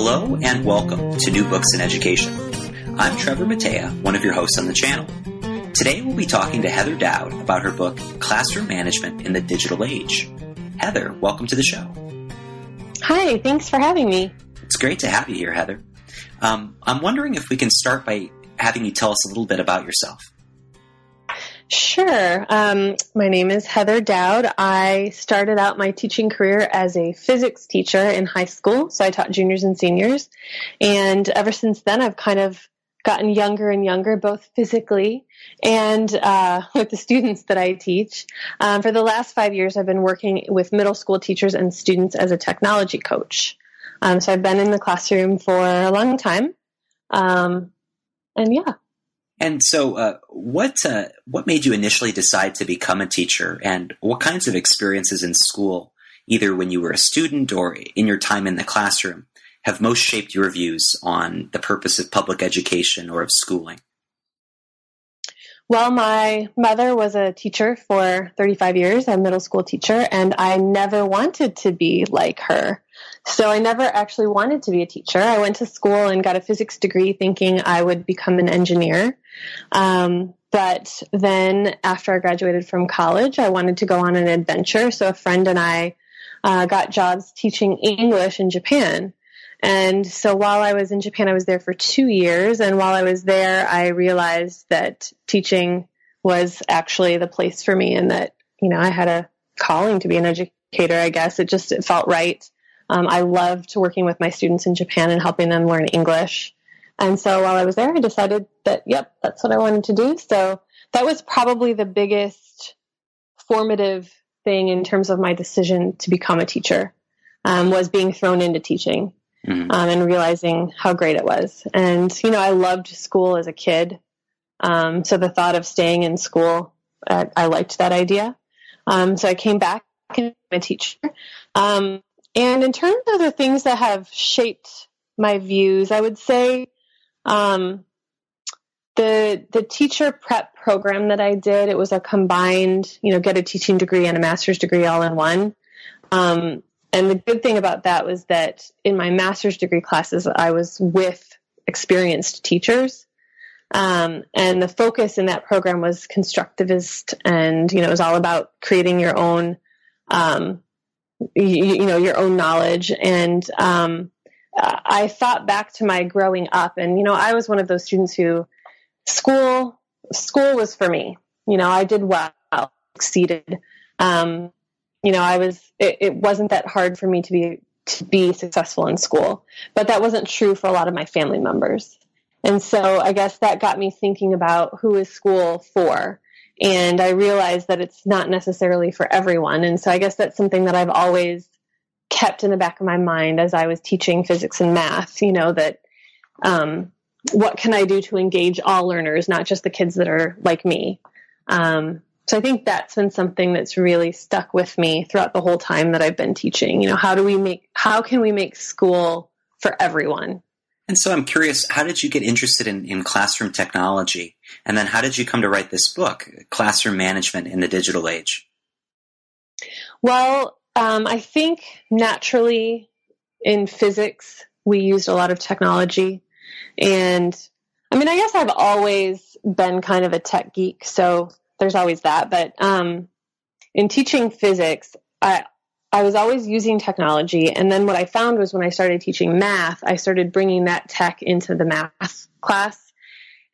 Hello and welcome to New Books in Education. I'm Trevor Matea, one of your hosts on the channel. Today we'll be talking to Heather Dowd about her book, Classroom Management in the Digital Age. Heather, welcome to the show. Hi, thanks for having me. It's great to have you here, Heather. Um, I'm wondering if we can start by having you tell us a little bit about yourself. Sure. Um, my name is Heather Dowd. I started out my teaching career as a physics teacher in high school. So I taught juniors and seniors. And ever since then, I've kind of gotten younger and younger, both physically and uh, with the students that I teach. Um, for the last five years, I've been working with middle school teachers and students as a technology coach. Um, so I've been in the classroom for a long time. Um, and yeah. And so, uh, what uh, what made you initially decide to become a teacher, and what kinds of experiences in school, either when you were a student or in your time in the classroom, have most shaped your views on the purpose of public education or of schooling? Well, my mother was a teacher for 35 years, a middle school teacher, and I never wanted to be like her. So I never actually wanted to be a teacher. I went to school and got a physics degree thinking I would become an engineer. Um, but then after I graduated from college, I wanted to go on an adventure. So a friend and I uh, got jobs teaching English in Japan. And so while I was in Japan, I was there for two years. And while I was there, I realized that teaching was actually the place for me and that, you know, I had a calling to be an educator, I guess. It just, it felt right. Um, I loved working with my students in Japan and helping them learn English. And so while I was there, I decided that, yep, that's what I wanted to do. So that was probably the biggest formative thing in terms of my decision to become a teacher um, was being thrown into teaching mm-hmm. um, and realizing how great it was. And, you know, I loved school as a kid. Um, so the thought of staying in school, uh, I liked that idea. Um, so I came back and became a teacher. Um, and in terms of the things that have shaped my views, I would say um, the the teacher prep program that I did. It was a combined, you know, get a teaching degree and a master's degree all in one. Um, and the good thing about that was that in my master's degree classes, I was with experienced teachers. Um, and the focus in that program was constructivist and, you know, it was all about creating your own, um, you, you, know, your own knowledge. And, um, I thought back to my growing up and, you know, I was one of those students who school, school was for me. You know, I did well, succeeded. Um, you know, I was, it, it wasn't that hard for me to be, to be successful in school, but that wasn't true for a lot of my family members. And so I guess that got me thinking about who is school for. And I realized that it's not necessarily for everyone. And so I guess that's something that I've always kept in the back of my mind as I was teaching physics and math, you know, that, um, what can I do to engage all learners, not just the kids that are like me? Um, so I think that's been something that's really stuck with me throughout the whole time that I've been teaching. You know, how do we make, how can we make school for everyone? And so I'm curious, how did you get interested in, in classroom technology? And then how did you come to write this book, Classroom Management in the Digital Age? Well, um, I think naturally in physics, we used a lot of technology. And I mean, I guess I've always been kind of a tech geek. So there's always that. But um, in teaching physics, I I was always using technology, and then what I found was when I started teaching math, I started bringing that tech into the math class,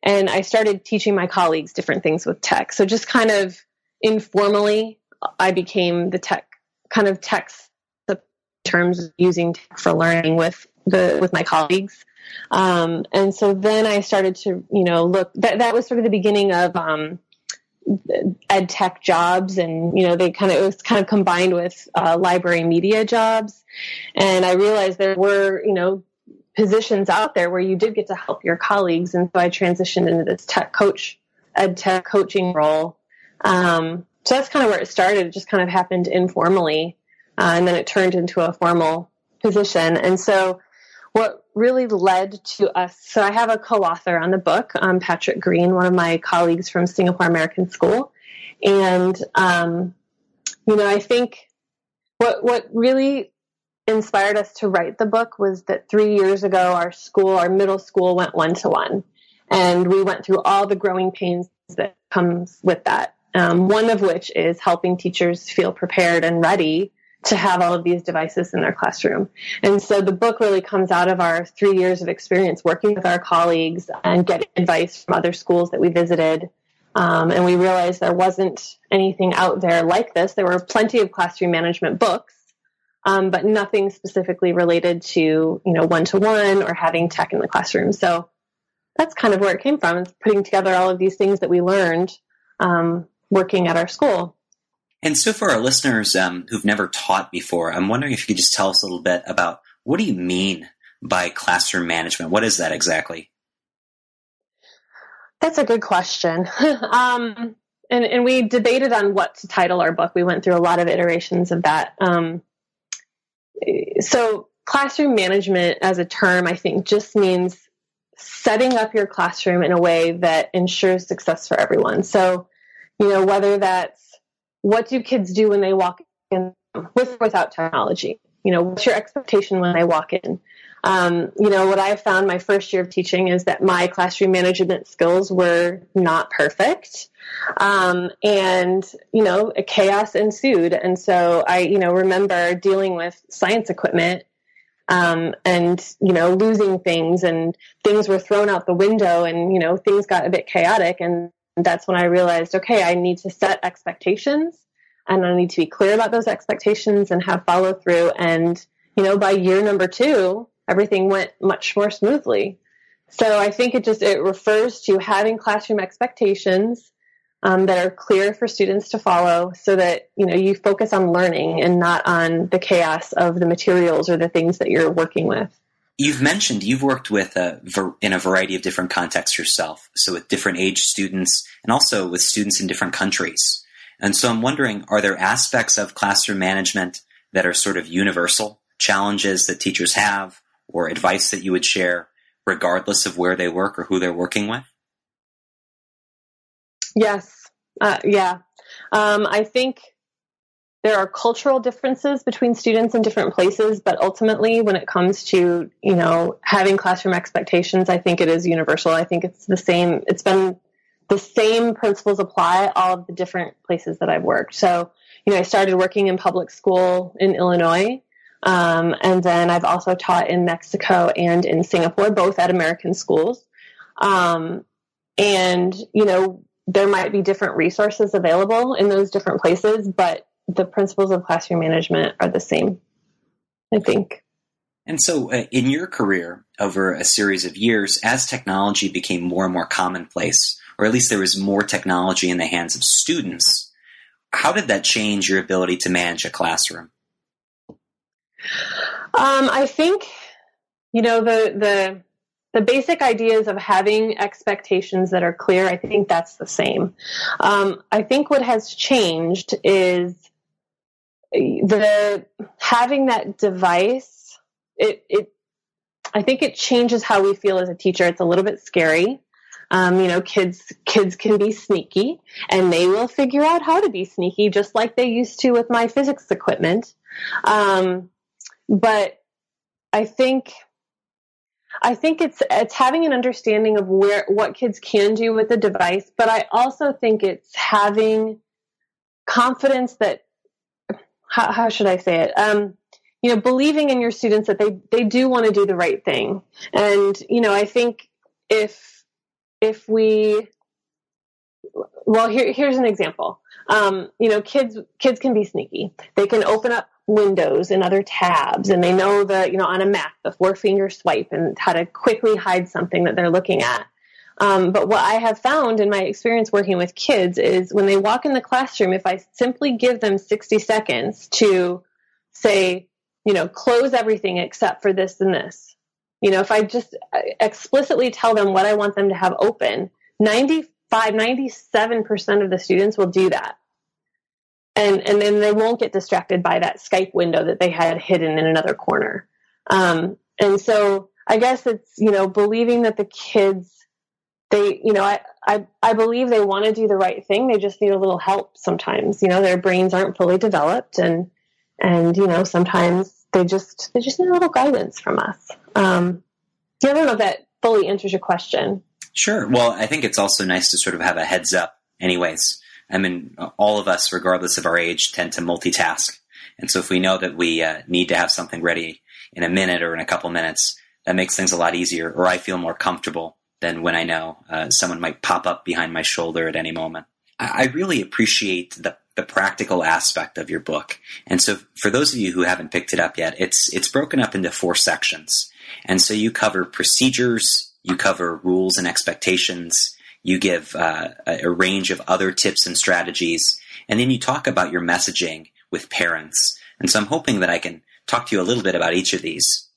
and I started teaching my colleagues different things with tech. So just kind of informally, I became the tech kind of tech terms of using tech for learning with the with my colleagues. Um, and so then I started to, you know, look that that was sort of the beginning of um, ed tech jobs and you know they kind of it was kind of combined with uh, library media jobs. And i realized there were you know positions out there where you did get to help your colleagues. And so i transitioned into this tech coach ed tech coaching role. Um, so that's kind of where it started. It just kind of happened informally uh, and then it turned into a formal position. And so what really led to us. So I have a co-author on the book, um, Patrick Green, one of my colleagues from Singapore American School, and um, you know I think what what really inspired us to write the book was that three years ago, our school, our middle school, went one to one, and we went through all the growing pains that comes with that. Um, one of which is helping teachers feel prepared and ready to have all of these devices in their classroom. And so the book really comes out of our three years of experience working with our colleagues and getting advice from other schools that we visited. Um, and we realized there wasn't anything out there like this. There were plenty of classroom management books, um, but nothing specifically related to you know one to one or having tech in the classroom. So that's kind of where it came from. Putting together all of these things that we learned um, working at our school. And so, for our listeners um, who've never taught before, I'm wondering if you could just tell us a little bit about what do you mean by classroom management? What is that exactly? That's a good question. um, and, and, we debated on what to title our book. We went through a lot of iterations of that. Um, so, classroom management as a term, I think, just means setting up your classroom in a way that ensures success for everyone. So, you know, whether that's what do kids do when they walk in with without technology? You know, what's your expectation when they walk in? Um, you know, what I found my first year of teaching is that my classroom management skills were not perfect. Um, and, you know, chaos ensued. And so I, you know, remember dealing with science equipment um, and you know losing things and things were thrown out the window and you know things got a bit chaotic and that's when I realized, okay, I need to set expectations and I need to be clear about those expectations and have follow through. And, you know, by year number two, everything went much more smoothly. So I think it just, it refers to having classroom expectations um, that are clear for students to follow so that, you know, you focus on learning and not on the chaos of the materials or the things that you're working with. You've mentioned you've worked with a, in a variety of different contexts yourself, so with different age students and also with students in different countries. And so I'm wondering, are there aspects of classroom management that are sort of universal challenges that teachers have or advice that you would share regardless of where they work or who they're working with? Yes. Uh, yeah. Um, I think there are cultural differences between students in different places, but ultimately, when it comes to you know having classroom expectations, I think it is universal. I think it's the same. It's been the same principles apply all of the different places that I've worked. So, you know, I started working in public school in Illinois, um, and then I've also taught in Mexico and in Singapore, both at American schools. Um, and you know, there might be different resources available in those different places, but the principles of classroom management are the same, I think. And so, uh, in your career over a series of years, as technology became more and more commonplace, or at least there was more technology in the hands of students, how did that change your ability to manage a classroom? Um, I think, you know, the the the basic ideas of having expectations that are clear. I think that's the same. Um, I think what has changed is the having that device it it I think it changes how we feel as a teacher. It's a little bit scary. Um, you know, kids kids can be sneaky, and they will figure out how to be sneaky, just like they used to with my physics equipment. Um, but I think I think it's it's having an understanding of where what kids can do with the device, but I also think it's having confidence that how, how should I say it? Um, you know, believing in your students that they they do want to do the right thing, and you know, I think if if we well here here's an example. Um, you know kids kids can be sneaky. They can open up windows and other tabs and they know the you know on a mac the four finger swipe and how to quickly hide something that they're looking at um, but what I have found in my experience working with kids is when they walk in the classroom, if I simply give them 60 seconds to say, you know, close everything except for this and this, you know, if I just uh, explicitly tell them what I want them to have open, 95, 97% of the students will do that. And, and then they won't get distracted by that Skype window that they had hidden in another corner. Um, and so I guess it's, you know, believing that the kids they, you know, I, I, I believe they want to do the right thing. They just need a little help sometimes. You know, their brains aren't fully developed and, and, you know, sometimes they just they just need a little guidance from us. Um, yeah, I don't know if that fully answers your question. Sure. Well, I think it's also nice to sort of have a heads up, anyways. I mean, all of us, regardless of our age, tend to multitask. And so if we know that we uh, need to have something ready in a minute or in a couple minutes, that makes things a lot easier, or I feel more comfortable than when I know uh, someone might pop up behind my shoulder at any moment. I, I really appreciate the the practical aspect of your book. And so for those of you who haven't picked it up yet, it's it's broken up into four sections. And so you cover procedures, you cover rules and expectations, you give uh, a range of other tips and strategies, and then you talk about your messaging with parents. And so I'm hoping that I can talk to you a little bit about each of these.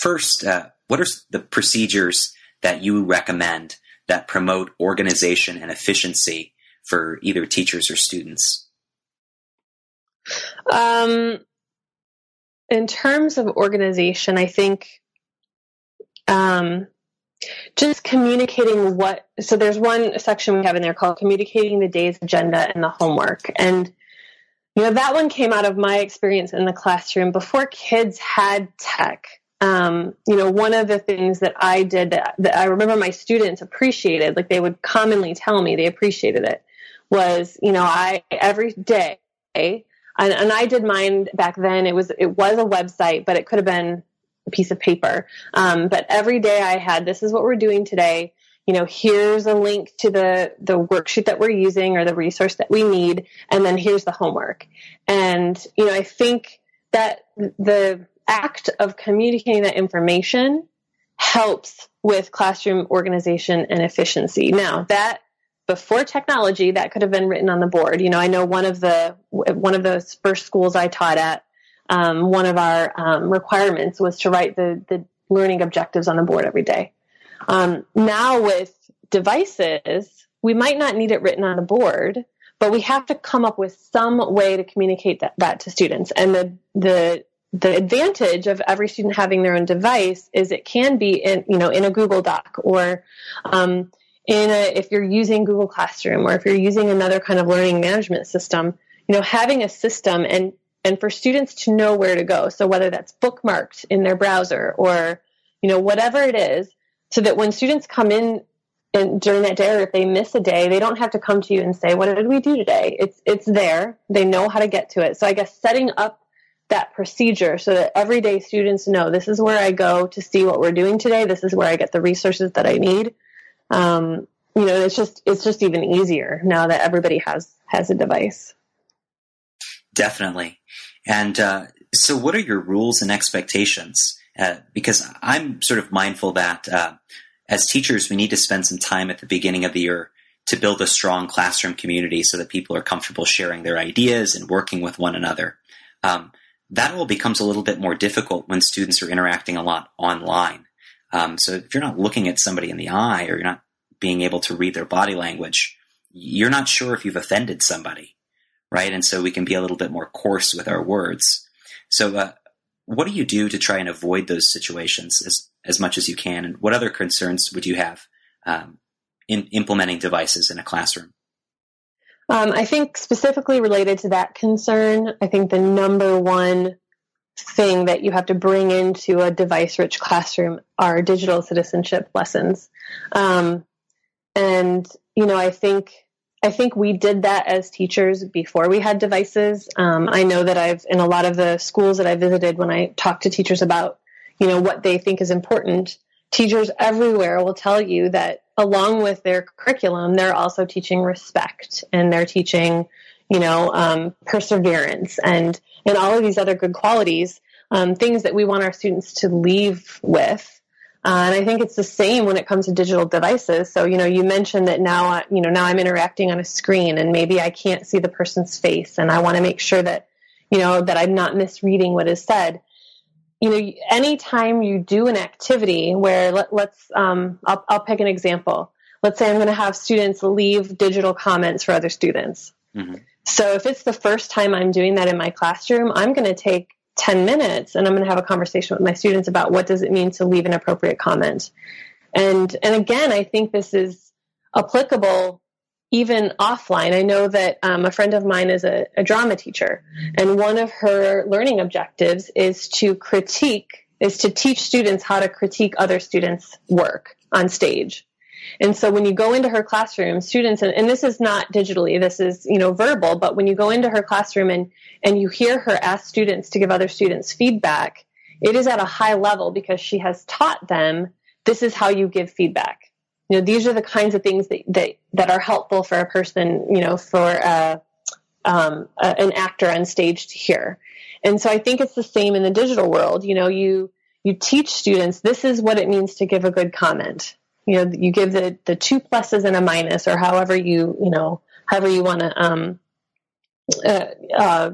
First, uh, what are the procedures that you recommend that promote organization and efficiency for either teachers or students? Um, in terms of organization, I think um, just communicating what. So there's one section we have in there called communicating the day's agenda and the homework, and you know that one came out of my experience in the classroom before kids had tech. Um, you know, one of the things that I did that, that I remember my students appreciated, like they would commonly tell me they appreciated it, was, you know, I every day, and, and I did mine back then. It was it was a website, but it could have been a piece of paper. Um, but every day I had, this is what we're doing today. You know, here's a link to the the worksheet that we're using or the resource that we need, and then here's the homework. And you know, I think that the act of communicating that information helps with classroom organization and efficiency. Now, that before technology that could have been written on the board. You know, I know one of the one of those first schools I taught at, um, one of our um, requirements was to write the the learning objectives on the board every day. Um, now with devices, we might not need it written on the board, but we have to come up with some way to communicate that, that to students. And the the the advantage of every student having their own device is it can be in you know in a Google Doc or um, in a, if you're using Google Classroom or if you're using another kind of learning management system, you know, having a system and and for students to know where to go. So whether that's bookmarked in their browser or you know whatever it is, so that when students come in and during that day or if they miss a day, they don't have to come to you and say, "What did we do today?" It's it's there. They know how to get to it. So I guess setting up that procedure so that everyday students know this is where I go to see what we're doing today. This is where I get the resources that I need um, you know, it's just it's just even easier now that everybody has has a device. Definitely. And uh, so, what are your rules and expectations? Uh, because I'm sort of mindful that uh, as teachers, we need to spend some time at the beginning of the year to build a strong classroom community so that people are comfortable sharing their ideas and working with one another. Um, that all becomes a little bit more difficult when students are interacting a lot online. Um, so if you're not looking at somebody in the eye or you're not being able to read their body language, you're not sure if you've offended somebody, right? And so we can be a little bit more coarse with our words. So, uh, what do you do to try and avoid those situations as as much as you can? And what other concerns would you have um, in implementing devices in a classroom? Um, I think specifically related to that concern, I think the number one thing that you have to bring into a device rich classroom are digital citizenship lessons. Um, and, you know, I think, I think we did that as teachers before we had devices. Um, I know that I've, in a lot of the schools that I visited, when I talk to teachers about, you know, what they think is important, teachers everywhere will tell you that along with their curriculum, they're also teaching respect and they're teaching, you know, um, perseverance and and all of these other good qualities, um, things that we want our students to leave with. Uh, and I think it's the same when it comes to digital devices. So, you know, you mentioned that now, I, you know, now I'm interacting on a screen and maybe I can't see the person's face and I want to make sure that, you know, that I'm not misreading what is said. You know, anytime you do an activity where let, us um, I'll, I'll pick an example. Let's say I'm going to have students leave digital comments for other students. Mm-hmm. So if it's the first time I'm doing that in my classroom, I'm going to take 10 minutes and I'm going to have a conversation with my students about what does it mean to leave an appropriate comment. And and again, I think this is applicable even offline, I know that um, a friend of mine is a, a drama teacher, and one of her learning objectives is to critique, is to teach students how to critique other students' work on stage. And so when you go into her classroom, students, and, and, this is not digitally, this is, you know, verbal, but when you go into her classroom and, and you hear her ask students to give other students feedback, it is at a high level because she has taught them this is how you give feedback. Know, these are the kinds of things that, that, that are helpful for a person, you know, for a, um, a, an actor on stage to hear. And so I think it's the same in the digital world. You know, you, you teach students this is what it means to give a good comment. You know, you give the, the two pluses and a minus or however you, you know, however you want to, um, uh, uh,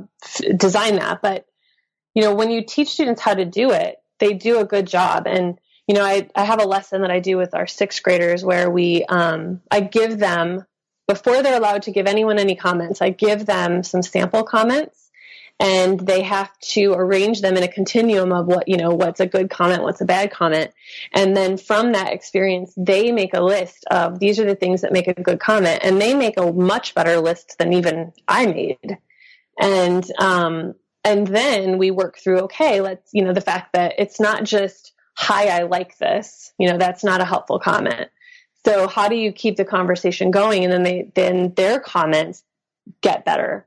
design that. But, you know, when you teach students how to do it, they do a good job. And, you know, I, I have a lesson that I do with our sixth graders where we, um, I give them, before they're allowed to give anyone any comments, I give them some sample comments and they have to arrange them in a continuum of what, you know, what's a good comment, what's a bad comment. And then from that experience, they make a list of these are the things that make a good comment and they make a much better list than even I made. And, um, and then we work through, okay, let's, you know, the fact that it's not just, hi, I like this, you know, that's not a helpful comment. So how do you keep the conversation going? And then they, then their comments get better.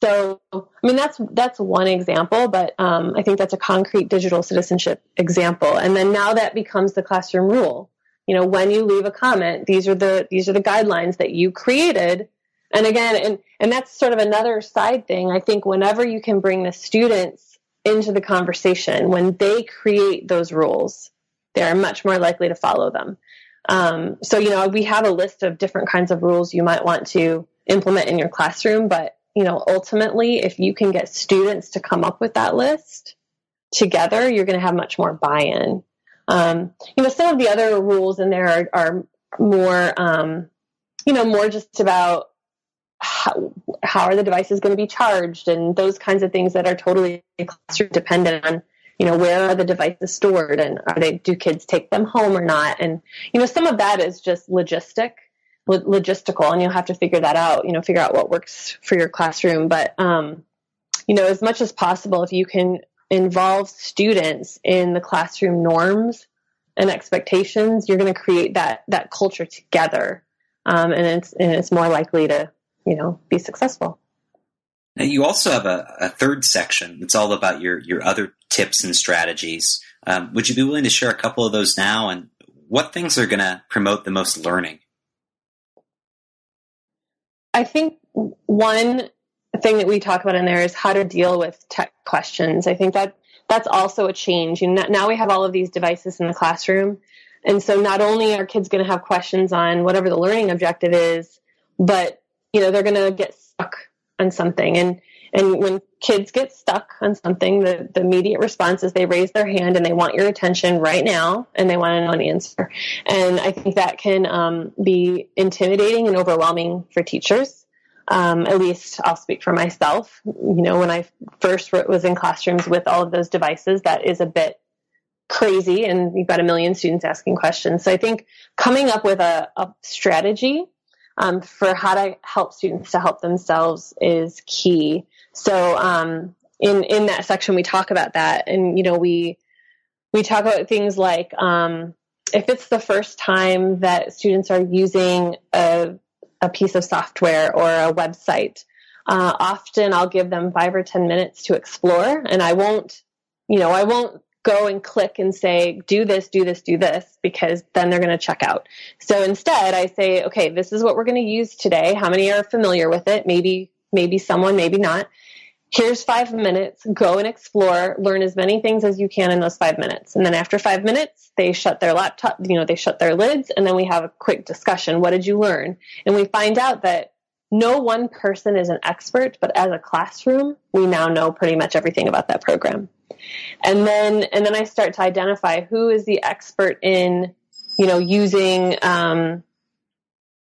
So, I mean, that's, that's one example, but um, I think that's a concrete digital citizenship example. And then now that becomes the classroom rule. You know, when you leave a comment, these are the, these are the guidelines that you created. And again, and, and that's sort of another side thing. I think whenever you can bring the students into the conversation, when they create those rules, they are much more likely to follow them. Um, so, you know, we have a list of different kinds of rules you might want to implement in your classroom, but, you know, ultimately, if you can get students to come up with that list together, you're going to have much more buy in. Um, you know, some of the other rules in there are, are more, um, you know, more just about how, how are the devices going to be charged and those kinds of things that are totally classroom dependent on you know where are the devices stored and are they do kids take them home or not? And you know some of that is just logistic logistical and you'll have to figure that out you know figure out what works for your classroom. But um, you know as much as possible if you can involve students in the classroom norms and expectations you're going to create that that culture together. Um, and it's and it's more likely to you know, be successful. Now you also have a, a third section. It's all about your, your other tips and strategies. Um, would you be willing to share a couple of those now and what things are going to promote the most learning? I think one thing that we talk about in there is how to deal with tech questions. I think that that's also a change. You know, now we have all of these devices in the classroom. And so not only are kids going to have questions on whatever the learning objective is, but you know, they're going to get stuck on something. And, and when kids get stuck on something, the, the immediate response is they raise their hand and they want your attention right now and they want to know an answer. And I think that can um, be intimidating and overwhelming for teachers. Um, at least I'll speak for myself. You know, when I first was in classrooms with all of those devices, that is a bit crazy and you've got a million students asking questions. So I think coming up with a, a strategy um, for how to help students to help themselves is key. So um, in in that section, we talk about that, and you know we we talk about things like um, if it's the first time that students are using a a piece of software or a website. Uh, often I'll give them five or 10 minutes to explore and I won't, you know, I won't go and click and say, do this, do this, do this, because then they're going to check out. So instead, I say, okay, this is what we're going to use today. How many are familiar with it? Maybe, maybe someone, maybe not. Here's five minutes. Go and explore. Learn as many things as you can in those five minutes. And then after five minutes, they shut their laptop, you know, they shut their lids and then we have a quick discussion. What did you learn? And we find out that no one person is an expert, but as a classroom, we now know pretty much everything about that program and then and then I start to identify who is the expert in you know using um,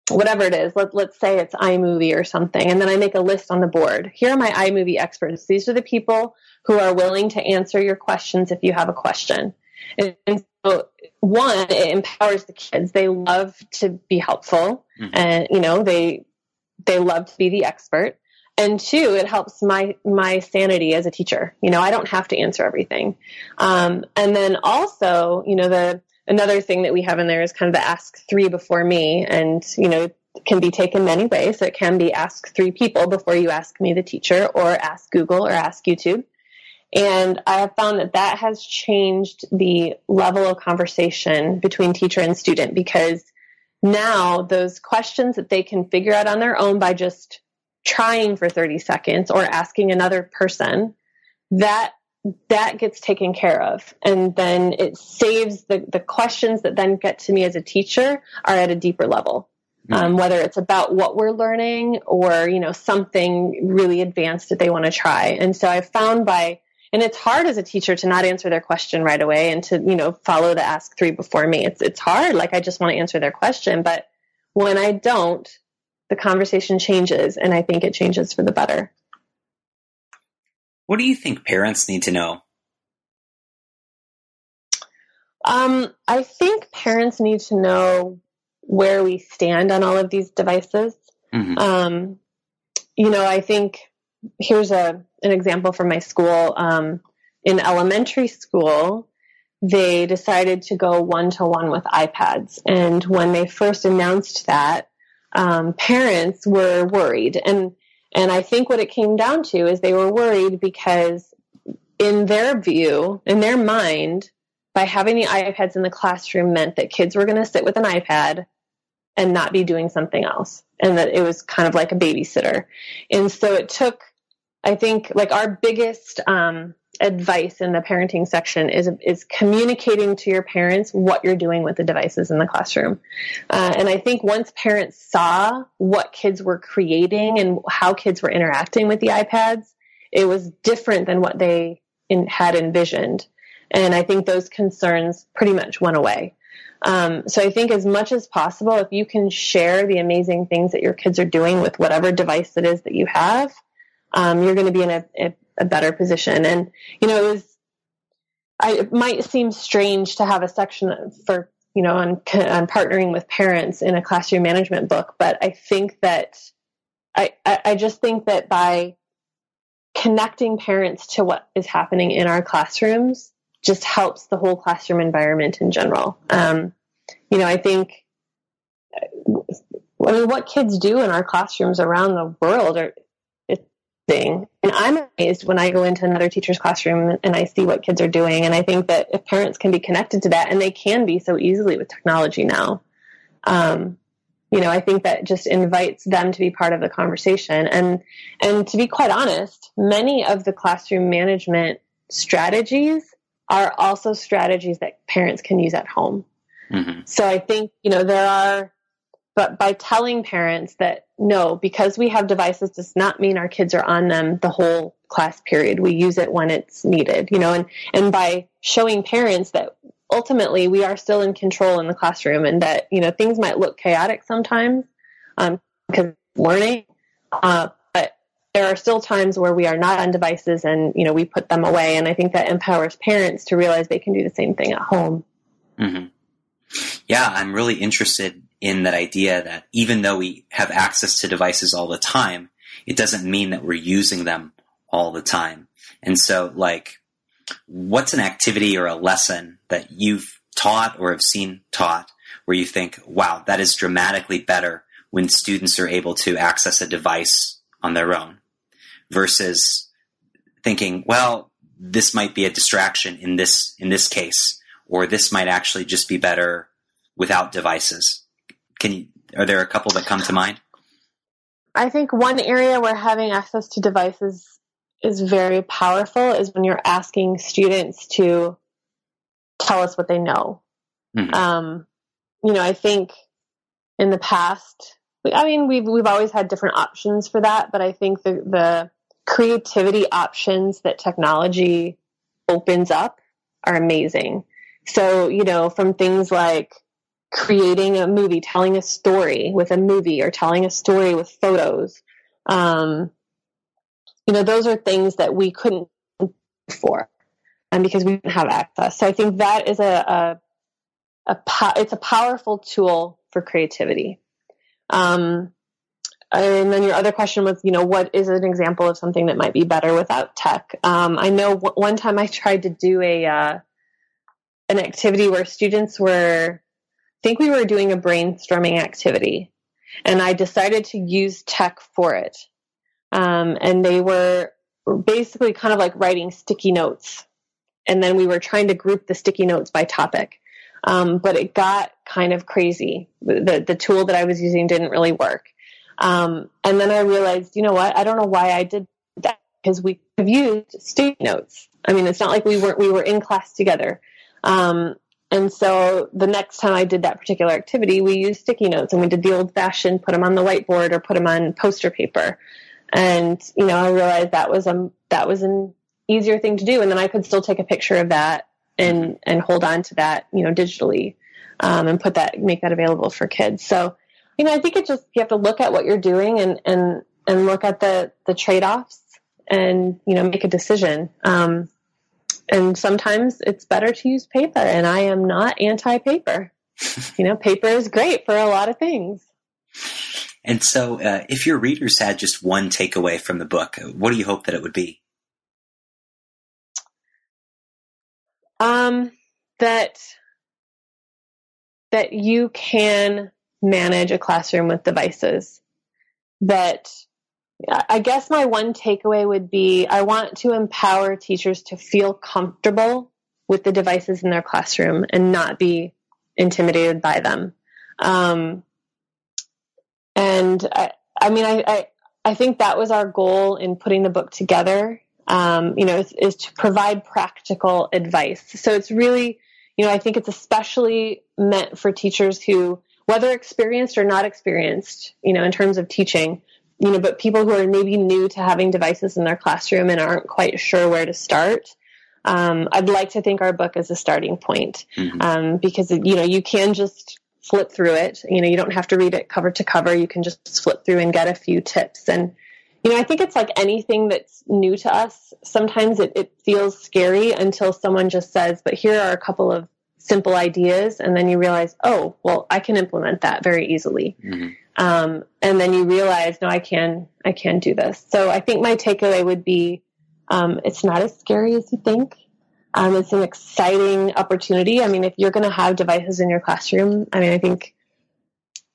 whatever it is. Let, let's say it's iMovie or something, and then I make a list on the board. Here are my iMovie experts. These are the people who are willing to answer your questions if you have a question. And, and so, one, it empowers the kids. They love to be helpful, mm-hmm. and you know they they love to be the expert. And two, it helps my my sanity as a teacher. You know, I don't have to answer everything. Um, and then also, you know, the another thing that we have in there is kind of the ask three before me, and you know, can be taken many ways. So it can be ask three people before you ask me, the teacher, or ask Google or ask YouTube. And I have found that that has changed the level of conversation between teacher and student because now those questions that they can figure out on their own by just trying for 30 seconds or asking another person, that that gets taken care of. And then it saves the, the questions that then get to me as a teacher are at a deeper level. Mm-hmm. Um, whether it's about what we're learning or, you know, something really advanced that they want to try. And so I've found by and it's hard as a teacher to not answer their question right away and to you know follow the ask three before me it's it's hard like i just want to answer their question but when i don't the conversation changes and i think it changes for the better what do you think parents need to know um, i think parents need to know where we stand on all of these devices mm-hmm. um, you know i think here's a an example from my school. Um, in elementary school, they decided to go one to one with iPads, and when they first announced that, um, parents were worried, and and I think what it came down to is they were worried because, in their view, in their mind, by having the iPads in the classroom meant that kids were going to sit with an iPad and not be doing something else, and that it was kind of like a babysitter. And so it took I think like our biggest um, advice in the parenting section is is communicating to your parents what you're doing with the devices in the classroom. Uh, and I think once parents saw what kids were creating and how kids were interacting with the iPads, it was different than what they in, had envisioned. And I think those concerns pretty much went away. Um, so I think as much as possible, if you can share the amazing things that your kids are doing with whatever device it is that you have, um, you're going to be in a, a, a, better position. And, you know, it was, I, it might seem strange to have a section for, you know, on, on partnering with parents in a classroom management book, but I think that, I, I just think that by connecting parents to what is happening in our classrooms just helps the whole classroom environment in general. Um, you know, I think, I mean, what kids do in our classrooms around the world are thing. And I'm amazed when I go into another teacher's classroom and I see what kids are doing. And I think that if parents can be connected to that, and they can be so easily with technology now, um, you know, I think that just invites them to be part of the conversation. And and to be quite honest, many of the classroom management strategies are also strategies that parents can use at home. Mm-hmm. So I think you know there are but by telling parents that no, because we have devices does not mean our kids are on them the whole class period. We use it when it's needed, you know, and, and by showing parents that ultimately we are still in control in the classroom and that, you know, things might look chaotic sometimes, um, because learning, uh, but there are still times where we are not on devices and, you know, we put them away. And I think that empowers parents to realize they can do the same thing at home. Mm-hmm. Yeah, I'm really interested in that idea that even though we have access to devices all the time, it doesn't mean that we're using them all the time. And so, like, what's an activity or a lesson that you've taught or have seen taught where you think, wow, that is dramatically better when students are able to access a device on their own versus thinking, well, this might be a distraction in this, in this case, or this might actually just be better without devices. Can you, are there a couple that come to mind? I think one area where having access to devices is very powerful is when you're asking students to tell us what they know. Mm-hmm. Um, you know, I think in the past, I mean, we've we've always had different options for that, but I think the the creativity options that technology opens up are amazing. So, you know, from things like creating a movie, telling a story with a movie, or telling a story with photos. Um, you know, those are things that we couldn't before, and because we didn't have access. So I think that is a, a, a it's a powerful tool for creativity. Um, and then your other question was, you know, what is an example of something that might be better without tech? Um, I know w- one time I tried to do a uh, an activity where students were, think we were doing a brainstorming activity, and I decided to use tech for it. Um, and they were basically kind of like writing sticky notes, and then we were trying to group the sticky notes by topic. Um, but it got kind of crazy. The the tool that I was using didn't really work. Um, and then I realized, you know what? I don't know why I did that because we have used sticky notes. I mean, it's not like we weren't we were in class together. Um, and so the next time I did that particular activity, we used sticky notes and we did the old fashioned put them on the whiteboard or put them on poster paper. And you know, I realized that was um that was an easier thing to do, and then I could still take a picture of that and and hold on to that, you know, digitally, um, and put that make that available for kids. So, you know, I think it just you have to look at what you're doing and and and look at the the trade offs and you know make a decision. Um, and sometimes it's better to use paper, and I am not anti paper. you know, paper is great for a lot of things. And so, uh, if your readers had just one takeaway from the book, what do you hope that it would be? Um, that that you can manage a classroom with devices. That I guess my one takeaway would be I want to empower teachers to feel comfortable with the devices in their classroom and not be intimidated by them. Um, and I, I mean, I, I, I think that was our goal in putting the book together um, you know, is, is to provide practical advice. So it's really, you know, I think it's especially meant for teachers who, whether experienced or not experienced, you know, in terms of teaching, you know, but people who are maybe new to having devices in their classroom and aren't quite sure where to start. Um, I'd like to think our book is a starting point mm-hmm. um, because you know you can just flip through it. You know, you don't have to read it cover to cover. You can just flip through and get a few tips and you know, I think it's like anything that's new to us. Sometimes it, it feels scary until someone just says, but here are a couple of simple ideas. And then you realize, oh, well, I can implement that very easily. Mm-hmm. Um, and then you realize, no, I can, I can do this. So I think my takeaway would be, um, it's not as scary as you think. Um, it's an exciting opportunity. I mean, if you're going to have devices in your classroom, I mean, I think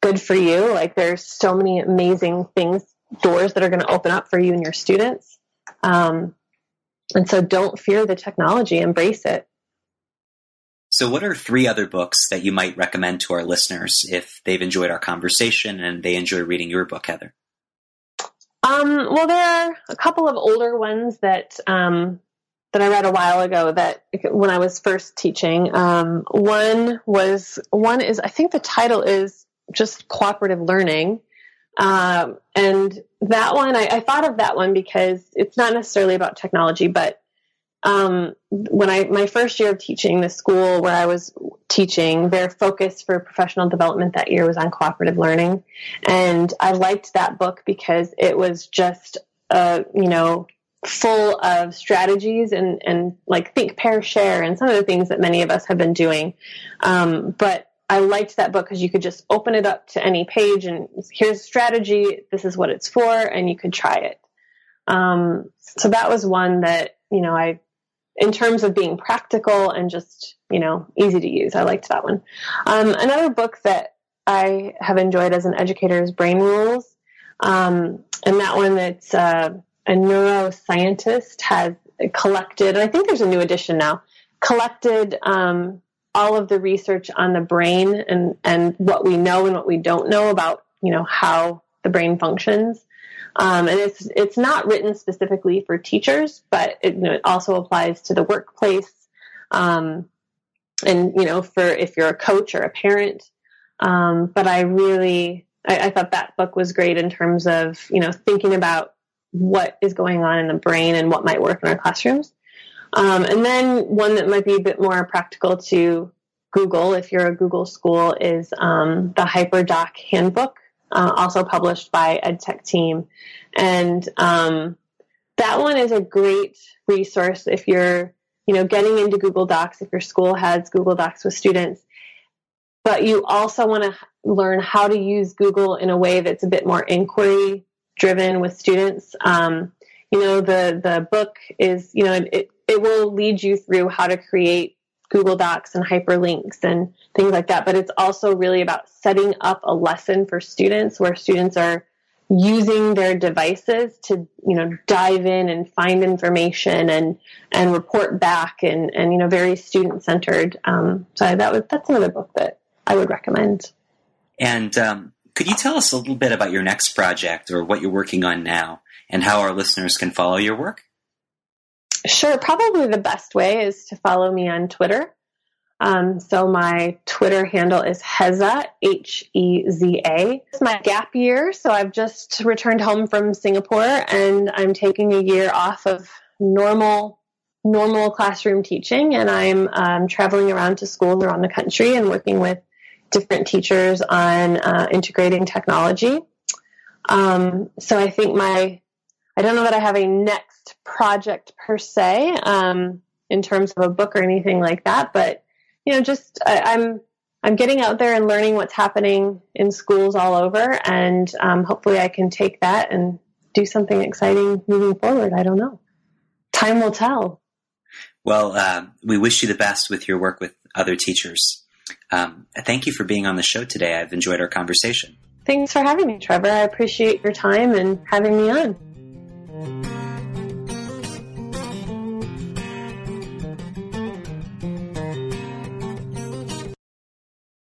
good for you. Like there's so many amazing things doors that are going to open up for you and your students. Um, and so don't fear the technology, embrace it. So, what are three other books that you might recommend to our listeners if they've enjoyed our conversation and they enjoy reading your book, Heather? Um, well, there are a couple of older ones that um, that I read a while ago. That when I was first teaching, um, one was one is I think the title is just cooperative learning, um, and that one, I, I, thought of that one because it's not necessarily about technology, but um, when I my first year of teaching the school where I was teaching, their focus for professional development that year was on cooperative learning, and I liked that book because it was just uh, you know full of strategies and and like think pair share and some of the things that many of us have been doing, um, but I liked that book because you could just open it up to any page and here's strategy. This is what it's for, and you could try it. Um, so that was one that you know I, in terms of being practical and just you know easy to use, I liked that one. Um, another book that I have enjoyed as an educator is Brain Rules, um, and that one that's uh, a neuroscientist has collected. I think there's a new edition now. Collected um, all of the research on the brain and, and what we know and what we don't know about, you know, how the brain functions. Um, and it's it's not written specifically for teachers, but it, you know, it also applies to the workplace. Um, and you know, for if you're a coach or a parent. Um, but I really, I, I thought that book was great in terms of you know thinking about what is going on in the brain and what might work in our classrooms. Um, and then one that might be a bit more practical to Google, if you're a Google school, is um, the HyperDoc Handbook, uh, also published by EdTech Team. And um, that one is a great resource if you're, you know, getting into Google Docs, if your school has Google Docs with students. but you also want to learn how to use Google in a way that's a bit more inquiry driven with students. Um, you know, the the book is, you know, it, it will lead you through how to create Google Docs and hyperlinks and things like that. But it's also really about setting up a lesson for students where students are using their devices to, you know, dive in and find information and, and report back and, and, you know, very student centered. Um, so that was, that's another book that I would recommend. And, um, could you tell us a little bit about your next project or what you're working on now and how our listeners can follow your work? Sure. Probably the best way is to follow me on Twitter. Um, so my Twitter handle is Heza, H-E-Z-A. It's my gap year, so I've just returned home from Singapore and I'm taking a year off of normal normal classroom teaching and I'm um, traveling around to schools around the country and working with different teachers on uh, integrating technology. Um, so I think my I don't know that I have a next project per se um, in terms of a book or anything like that, but you know, just I, I'm I'm getting out there and learning what's happening in schools all over, and um, hopefully I can take that and do something exciting moving forward. I don't know. Time will tell. Well, uh, we wish you the best with your work with other teachers. Um, thank you for being on the show today. I've enjoyed our conversation. Thanks for having me, Trevor. I appreciate your time and having me on.